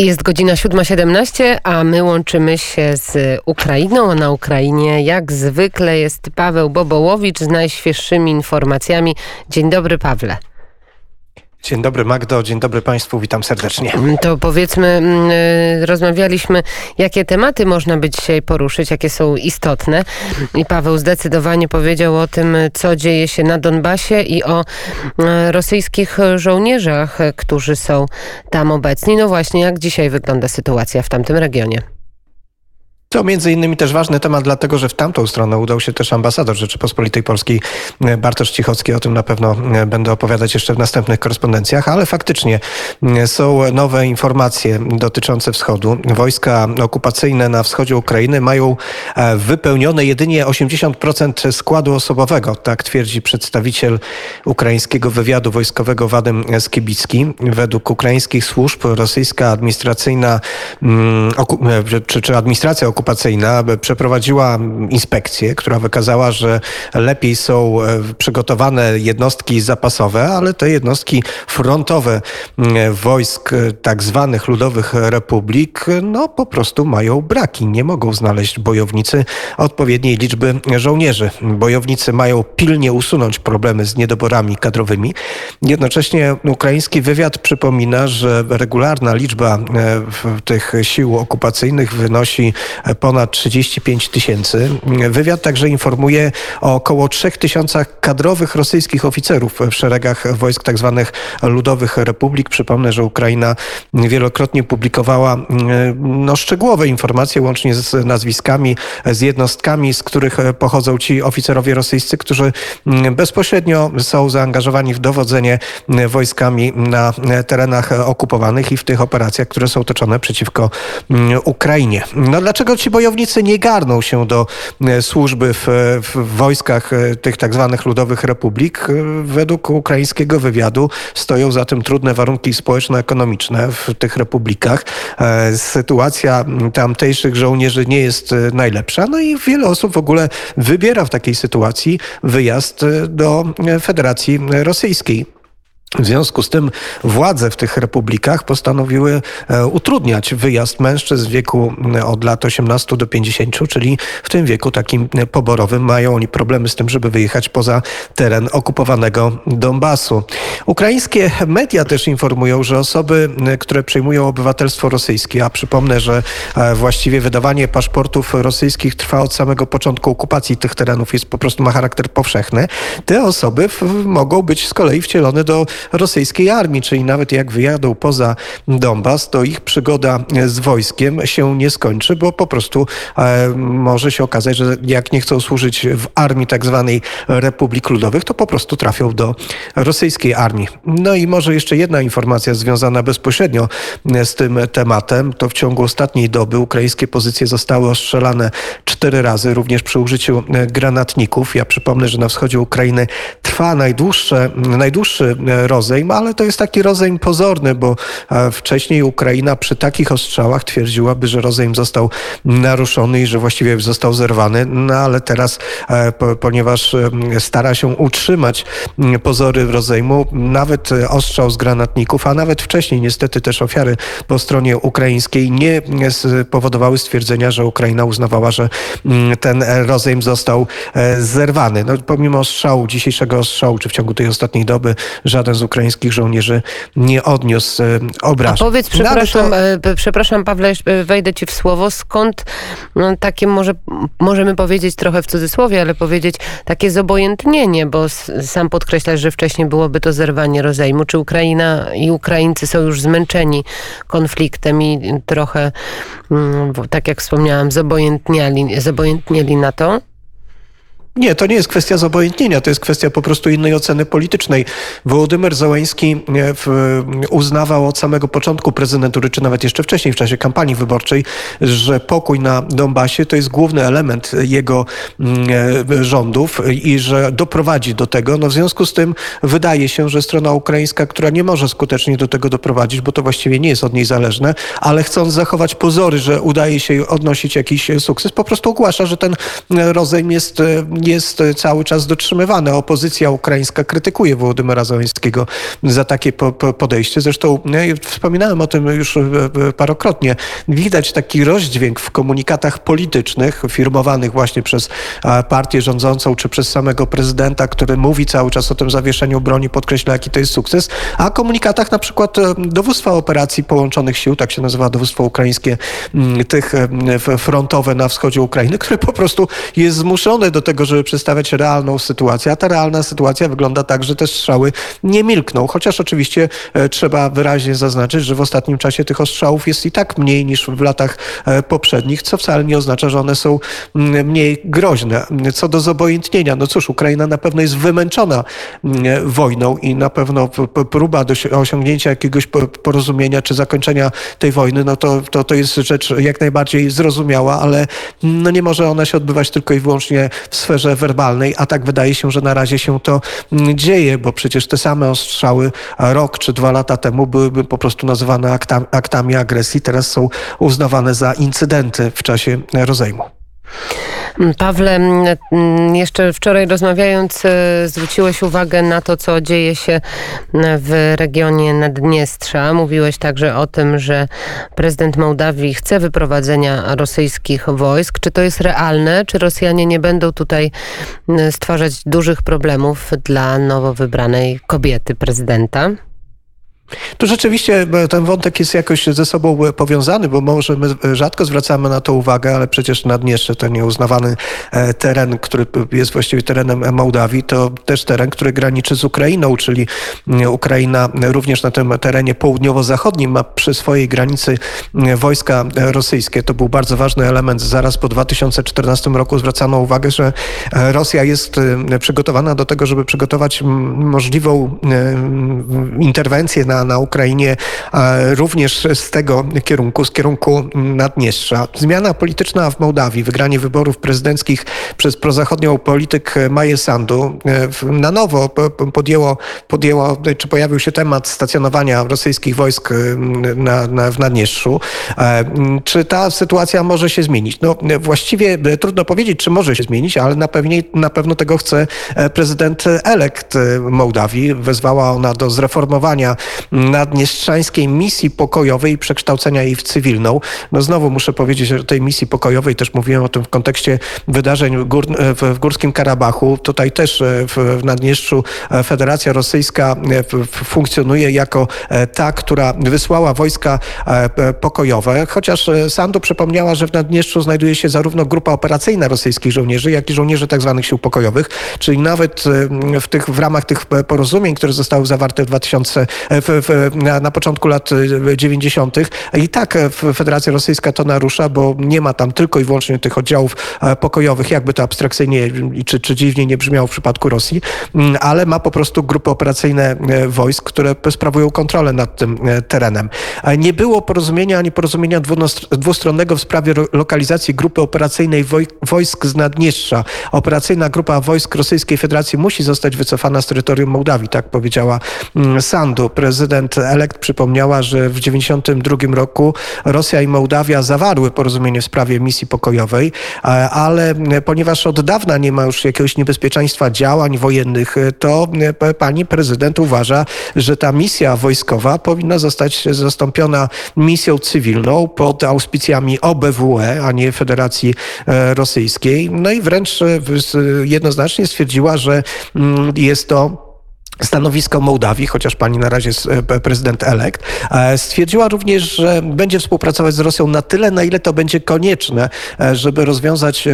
Jest godzina 7.17, a my łączymy się z Ukrainą, a na Ukrainie jak zwykle jest Paweł Bobołowicz z najświeższymi informacjami. Dzień dobry Pawle. Dzień dobry Magdo, dzień dobry Państwu, witam serdecznie. To powiedzmy, mm, y, rozmawialiśmy, jakie tematy można by dzisiaj poruszyć, jakie są istotne. I Paweł zdecydowanie powiedział o tym, co dzieje się na Donbasie i o y, rosyjskich żołnierzach, którzy są tam obecni. No właśnie, jak dzisiaj wygląda sytuacja w tamtym regionie? To między innymi też ważny temat, dlatego że w tamtą stronę udał się też ambasador Rzeczypospolitej Polskiej e, Bartosz Cichocki. O tym na pewno e, będę opowiadać jeszcze w następnych korespondencjach, ale faktycznie e, są nowe informacje dotyczące wschodu. Wojska okupacyjne na wschodzie Ukrainy mają wypełnione jedynie 80% składu osobowego. Tak twierdzi przedstawiciel ukraińskiego wywiadu wojskowego Wadym Skibicki. Według ukraińskich służb rosyjska administracyjna mm, czy, czy administracja okupacyjna okupacyjna przeprowadziła inspekcję, która wykazała, że lepiej są e, przygotowane jednostki zapasowe, ale te jednostki frontowe wojsk e, tak zwanych ludowych republik, no po prostu mają braki. Nie mogą znaleźć bojownicy odpowiedniej liczby żołnierzy. Bojownicy mają pilnie usunąć problemy z niedoborami kadrowymi. Jednocześnie ukraiński wywiad przypomina, że regularna liczba e, tych sił okupacyjnych wynosi ponad 35 tysięcy. Wywiad także informuje o około 3 tysiącach kadrowych rosyjskich oficerów w szeregach wojsk tzw. Tak ludowych republik. Przypomnę, że Ukraina wielokrotnie publikowała no, szczegółowe informacje łącznie z nazwiskami, z jednostkami, z których pochodzą ci oficerowie rosyjscy, którzy bezpośrednio są zaangażowani w dowodzenie wojskami na terenach okupowanych i w tych operacjach, które są toczone przeciwko Ukrainie. No dlaczego ci bojownicy nie garną się do e, służby w, w wojskach e, tych tak zwanych ludowych republik. E, według ukraińskiego wywiadu stoją za tym trudne warunki społeczno-ekonomiczne w tych republikach. Sytuacja tamtejszych żołnierzy nie jest najlepsza. No i wiele osób w ogóle wybiera w takiej sytuacji wyjazd do Federacji Rosyjskiej. W związku z tym władze w tych republikach postanowiły e, utrudniać wyjazd mężczyzn w wieku e, od lat 18 do 50, czyli w tym wieku takim e, poborowym mają oni problemy z tym, żeby wyjechać poza teren okupowanego Donbasu. Ukraińskie media też informują, że osoby, które przyjmują obywatelstwo rosyjskie, a przypomnę, że właściwie wydawanie paszportów rosyjskich trwa od samego początku okupacji tych terenów, jest po prostu ma charakter powszechny, te osoby mogą być z kolei wcielone do rosyjskiej armii, czyli nawet jak wyjadą poza Donbas, to ich przygoda z wojskiem się nie skończy, bo po prostu e, może się okazać, że jak nie chcą służyć w armii tak zwanej Republik Ludowych, to po prostu trafią do rosyjskiej armii. No i może jeszcze jedna informacja związana bezpośrednio z tym tematem. To w ciągu ostatniej doby ukraińskie pozycje zostały ostrzelane cztery razy, również przy użyciu granatników. Ja przypomnę, że na wschodzie Ukrainy trwa najdłuższe, najdłuższy rozejm, ale to jest taki rozejm pozorny, bo e, wcześniej Ukraina przy takich ostrzałach twierdziłaby, że rozejm został naruszony i że właściwie został zerwany, no ale teraz, e, ponieważ e, stara się utrzymać pozory rozejmu, nawet ostrzał z granatników, a nawet wcześniej niestety też ofiary po stronie ukraińskiej nie spowodowały stwierdzenia, że Ukraina uznawała, że ten rozejm został zerwany. No, pomimo ostrzału, dzisiejszego ostrzału, czy w ciągu tej ostatniej doby, żaden z ukraińskich żołnierzy nie odniósł e, obrażeń. A powiedz, przepraszam, to... E, przepraszam Pawle, e, wejdę ci w słowo, skąd no, takie może, możemy powiedzieć trochę w cudzysłowie, ale powiedzieć takie zobojętnienie, bo sam podkreślasz, że wcześniej byłoby to zerwanie rozejmu. Czy Ukraina i Ukraińcy są już zmęczeni konfliktem i trochę, mm, tak jak wspomniałam, zobojętniali, zobojętnieli na to? Nie, to nie jest kwestia zobojętnienia, to jest kwestia po prostu innej oceny politycznej. Wołodymyr Załański e, uznawał od samego początku prezydentury, czy nawet jeszcze wcześniej w czasie kampanii wyborczej, że pokój na Donbasie to jest główny element jego mm, e, rządów i że doprowadzi do tego. No w związku z tym wydaje się, że strona ukraińska, która nie może skutecznie do tego doprowadzić, bo to właściwie nie jest od niej zależne, ale chcąc zachować pozory, że udaje się odnosić jakiś sukces, po prostu ogłasza, że ten rozejm jest nie jest cały czas dotrzymywane. Opozycja ukraińska krytykuje Wołodymyra Załęskiego za takie podejście. Zresztą wspominałem o tym już parokrotnie. Widać taki rozdźwięk w komunikatach politycznych firmowanych właśnie przez partię rządzącą czy przez samego prezydenta, który mówi cały czas o tym zawieszeniu broni, podkreśla jaki to jest sukces, a komunikatach na przykład dowództwa operacji połączonych sił, tak się nazywa dowództwo ukraińskie, tych frontowe na wschodzie Ukrainy, które po prostu jest zmuszone do tego, żeby przedstawiać realną sytuację, a ta realna sytuacja wygląda tak, że te strzały nie milkną, chociaż oczywiście e, trzeba wyraźnie zaznaczyć, że w ostatnim czasie tych ostrzałów jest i tak mniej niż w latach e, poprzednich, co wcale nie oznacza, że one są mniej groźne. Co do zobojętnienia, no cóż, Ukraina na pewno jest wymęczona mm, wojną i na pewno próba osiągnięcia jakiegoś porozumienia czy zakończenia tej wojny, no to, to, to jest rzecz jak najbardziej zrozumiała, ale no nie może ona się odbywać tylko i wyłącznie w sferze werbalnej, a tak wydaje się, że na razie się to mm, dzieje, bo przecież te same ostrzały rok czy dwa lata temu byłyby po prostu nazywane aktami, aktami agresji, teraz są uznawane za incydenty w czasie rozejmu. Pawle, jeszcze wczoraj rozmawiając, e, zwróciłeś uwagę na to, co dzieje się w regionie Naddniestrza. Mówiłeś także o tym, że prezydent Mołdawii chce wyprowadzenia rosyjskich wojsk. Czy to jest realne? Czy Rosjanie nie będą tutaj stwarzać dużych problemów dla nowo wybranej kobiety prezydenta? Tu rzeczywiście ten wątek jest jakoś ze sobą e, powiązany, bo może my e, rzadko zwracamy na to uwagę, ale przecież Naddniestrze, ten nieuznawany e, teren, który jest właściwie terenem Mołdawii, to też teren, który graniczy z Ukrainą, czyli Ukraina również na tym terenie południowo-zachodnim ma przy swojej granicy wojska rosyjskie. To był bardzo ważny element. Zaraz po 2014 roku zwracano uwagę, że Rosja jest przygotowana do tego, żeby przygotować możliwą interwencję na na, Ukrainie również z tego kierunku, z kierunku Naddniestrza. Zmiana polityczna w Mołdawii, wygranie wyborów prezydenckich przez prozachodnią polityk Maję Sandu e, na nowo podjęło, podjęło, czy pojawił się temat stacjonowania rosyjskich wojsk e, na, na, w Naddniestrzu. E, czy ta sytuacja może się zmienić? No właściwie trudno powiedzieć, czy może się zmienić, ale na, pewnie, na pewno tego chce prezydent elekt Mołdawii. Wezwała ona do zreformowania naddniestrzańskiej misji pokojowej i przekształcenia jej w cywilną. No znowu muszę powiedzieć że tej misji pokojowej, też mówiłem o tym w kontekście wydarzeń gór, w Górskim Karabachu. Tutaj też e, w, w Naddniestrzu e, Federacja Rosyjska e, funkcjonuje jako ta, która wysłała wojska pokojowe, chociaż Sandu przypomniała, że w Naddniestrzu znajduje się zarówno grupa operacyjna rosyjskich żołnierzy, jak i żołnierzy tzw. Tak sił pokojowych, czyli nawet w, tych, w ramach tych porozumień, które zostały zawarte w 2000, w, w, na, na, początku lat 90. Y, I tak e, Federacja Rosyjska to narusza, bo nie ma tam tylko i wyłącznie tych oddziałów e, pokojowych, jakby to abstrakcyjnie czy, czy dziwnie nie brzmiało w przypadku Rosji, mm, ale ma po prostu grupy operacyjne e, wojsk, które sprawują kontrolę nad tym terenem. Nie było porozumienia ani porozumienia dwustronnego w sprawie lokalizacji grupy operacyjnej wojsk z Naddniestrza. Operacyjna grupa wojsk Rosyjskiej Federacji musi zostać wycofana z terytorium Mołdawii, tak powiedziała mm, Sandu. Prezydent prezydent elekt przypomniała, że w 1992 roku Rosja i Mołdawia zawarły porozumienie w sprawie misji pokojowej, ale ponieważ od dawna nie ma już jakiegoś niebezpieczeństwa działań wojennych, to pani prezydent uważa, że ta misja wojskowa powinna zostać zastąpiona misją cywilną pod auspicjami OBWE, a nie Federacji e, Rosyjskiej. No i wręcz e, jednoznacznie stwierdziła, że mm, jest to stanowisko Mołdawii, chociaż pani na razie jest e, prezydent elekt, e, stwierdziła również, że będzie współpracować z Rosją na tyle, na ile to będzie konieczne, e, żeby rozwiązać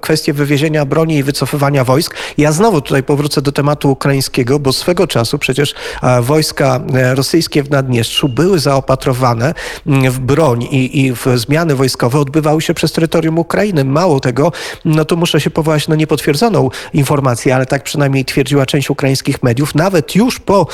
kwestię wywiezienia broni i wycofywania wojsk. Ja znowu tutaj powrócę do tematu ukraińskiego, bo swego czasu przecież wojska rosyjskie w Naddniestrzu były zaopatrowane w broń i, i w zmiany wojskowe odbywały się przez terytorium Ukrainy. Mało tego, no to muszę się powołać na niepotwierdzoną informację, ale tak przynajmniej twierdziła część ukraińskich mediów, na nawet już po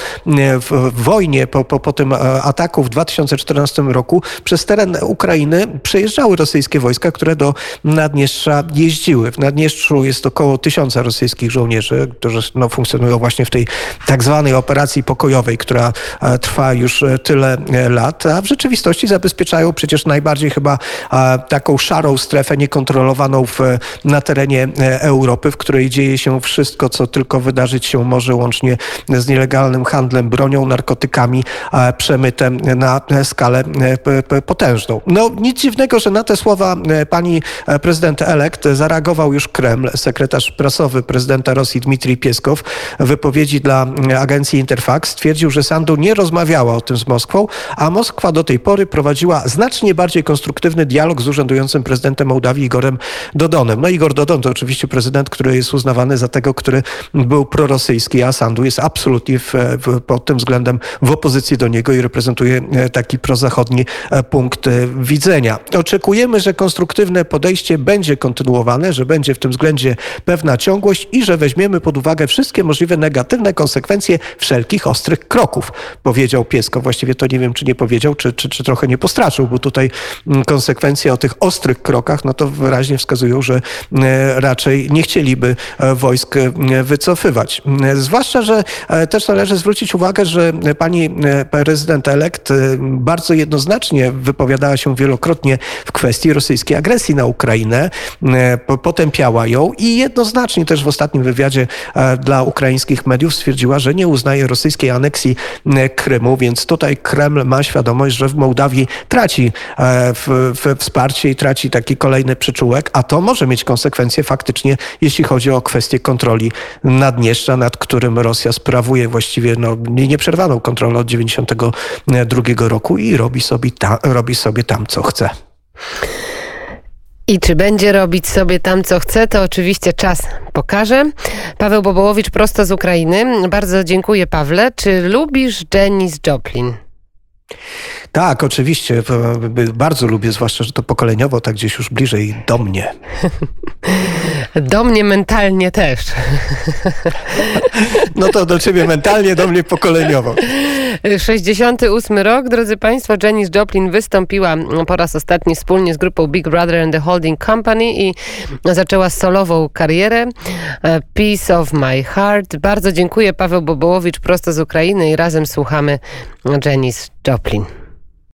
w wojnie, po, po, po tym ataku w 2014 roku przez teren Ukrainy przejeżdżały rosyjskie wojska, które do Naddniestrza jeździły. W Naddniestrzu jest około tysiąca rosyjskich żołnierzy, którzy no, funkcjonują właśnie w tej tak zwanej operacji pokojowej, która trwa już tyle lat, a w rzeczywistości zabezpieczają przecież najbardziej chyba taką szarą strefę niekontrolowaną w, na terenie e, Europy, w której dzieje się wszystko, co tylko wydarzyć się może łącznie z nielegalnym handlem bronią, narkotykami, przemytem na skalę e, potężną. No nic dziwnego, że na te słowa e, pani prezydent elekt zareagował już Kreml. Sekretarz prasowy prezydenta Rosji Dmitrij Pieskow w wypowiedzi dla agencji Interfax stwierdził, że Sandu nie rozmawiała o tym z Moskwą, a Moskwa do tej pory prowadziła znacznie bardziej konstruktywny dialog z urzędującym prezydentem Mołdawii Igorem Dodonem. No Igor Dodon to oczywiście prezydent, który jest uznawany za tego, który był prorosyjski, a Sandu jest absolutnie w, w, pod tym względem w opozycji do niego i reprezentuje e, taki prozachodni e, punkt e, widzenia. Oczekujemy, że konstruktywne podejście będzie kontynuowane, że będzie w tym względzie pewna ciągłość i że weźmiemy pod uwagę wszystkie możliwe negatywne konsekwencje wszelkich ostrych kroków, powiedział Piesko. Właściwie to nie wiem, czy nie powiedział, czy, czy, czy trochę nie postraszył, bo tutaj mm, konsekwencje o tych ostrych krokach, no to wyraźnie wskazują, że raczej nie chcieliby wojsk wycofywać. Zwłaszcza, że też należy zwrócić uwagę, że pani prezydent elekt bardzo jednoznacznie wypowiadała się wielokrotnie w kwestii rosyjskiej agresji na Ukrainę, potępiała ją i jednoznacznie też w ostatnim wywiadzie dla ukraińskich mediów stwierdziła, że nie uznaje rosyjskiej aneksji Krymu, więc tutaj Kreml ma świadomość, że w Mołdawii traci w, w wsparcie i traci taki kolejny przyczółek, a to może mieć konsekwencje faktycznie, jeśli chodzi o kwestię kontroli Naddniestrza, nad którym Rosja sprawuje właściwie no, nieprzerwaną kontrolę od 1992 roku i robi sobie, ta, robi sobie tam, co chce. I czy będzie robić sobie tam, co chce, to oczywiście czas pokaże. Paweł Bobołowicz prosto z Ukrainy. Bardzo dziękuję, Pawle. Czy lubisz Janis Joplin? Tak, oczywiście. Bardzo lubię, zwłaszcza, że to pokoleniowo, tak gdzieś już bliżej do mnie. Do mnie mentalnie też. No to do ciebie mentalnie, do mnie pokoleniowo. 68 rok, drodzy Państwo, Janis Joplin wystąpiła po raz ostatni wspólnie z grupą Big Brother and the Holding Company i zaczęła solową karierę. Peace of my heart. Bardzo dziękuję Paweł Bobołowicz prosto z Ukrainy i razem słuchamy Janis Joplin.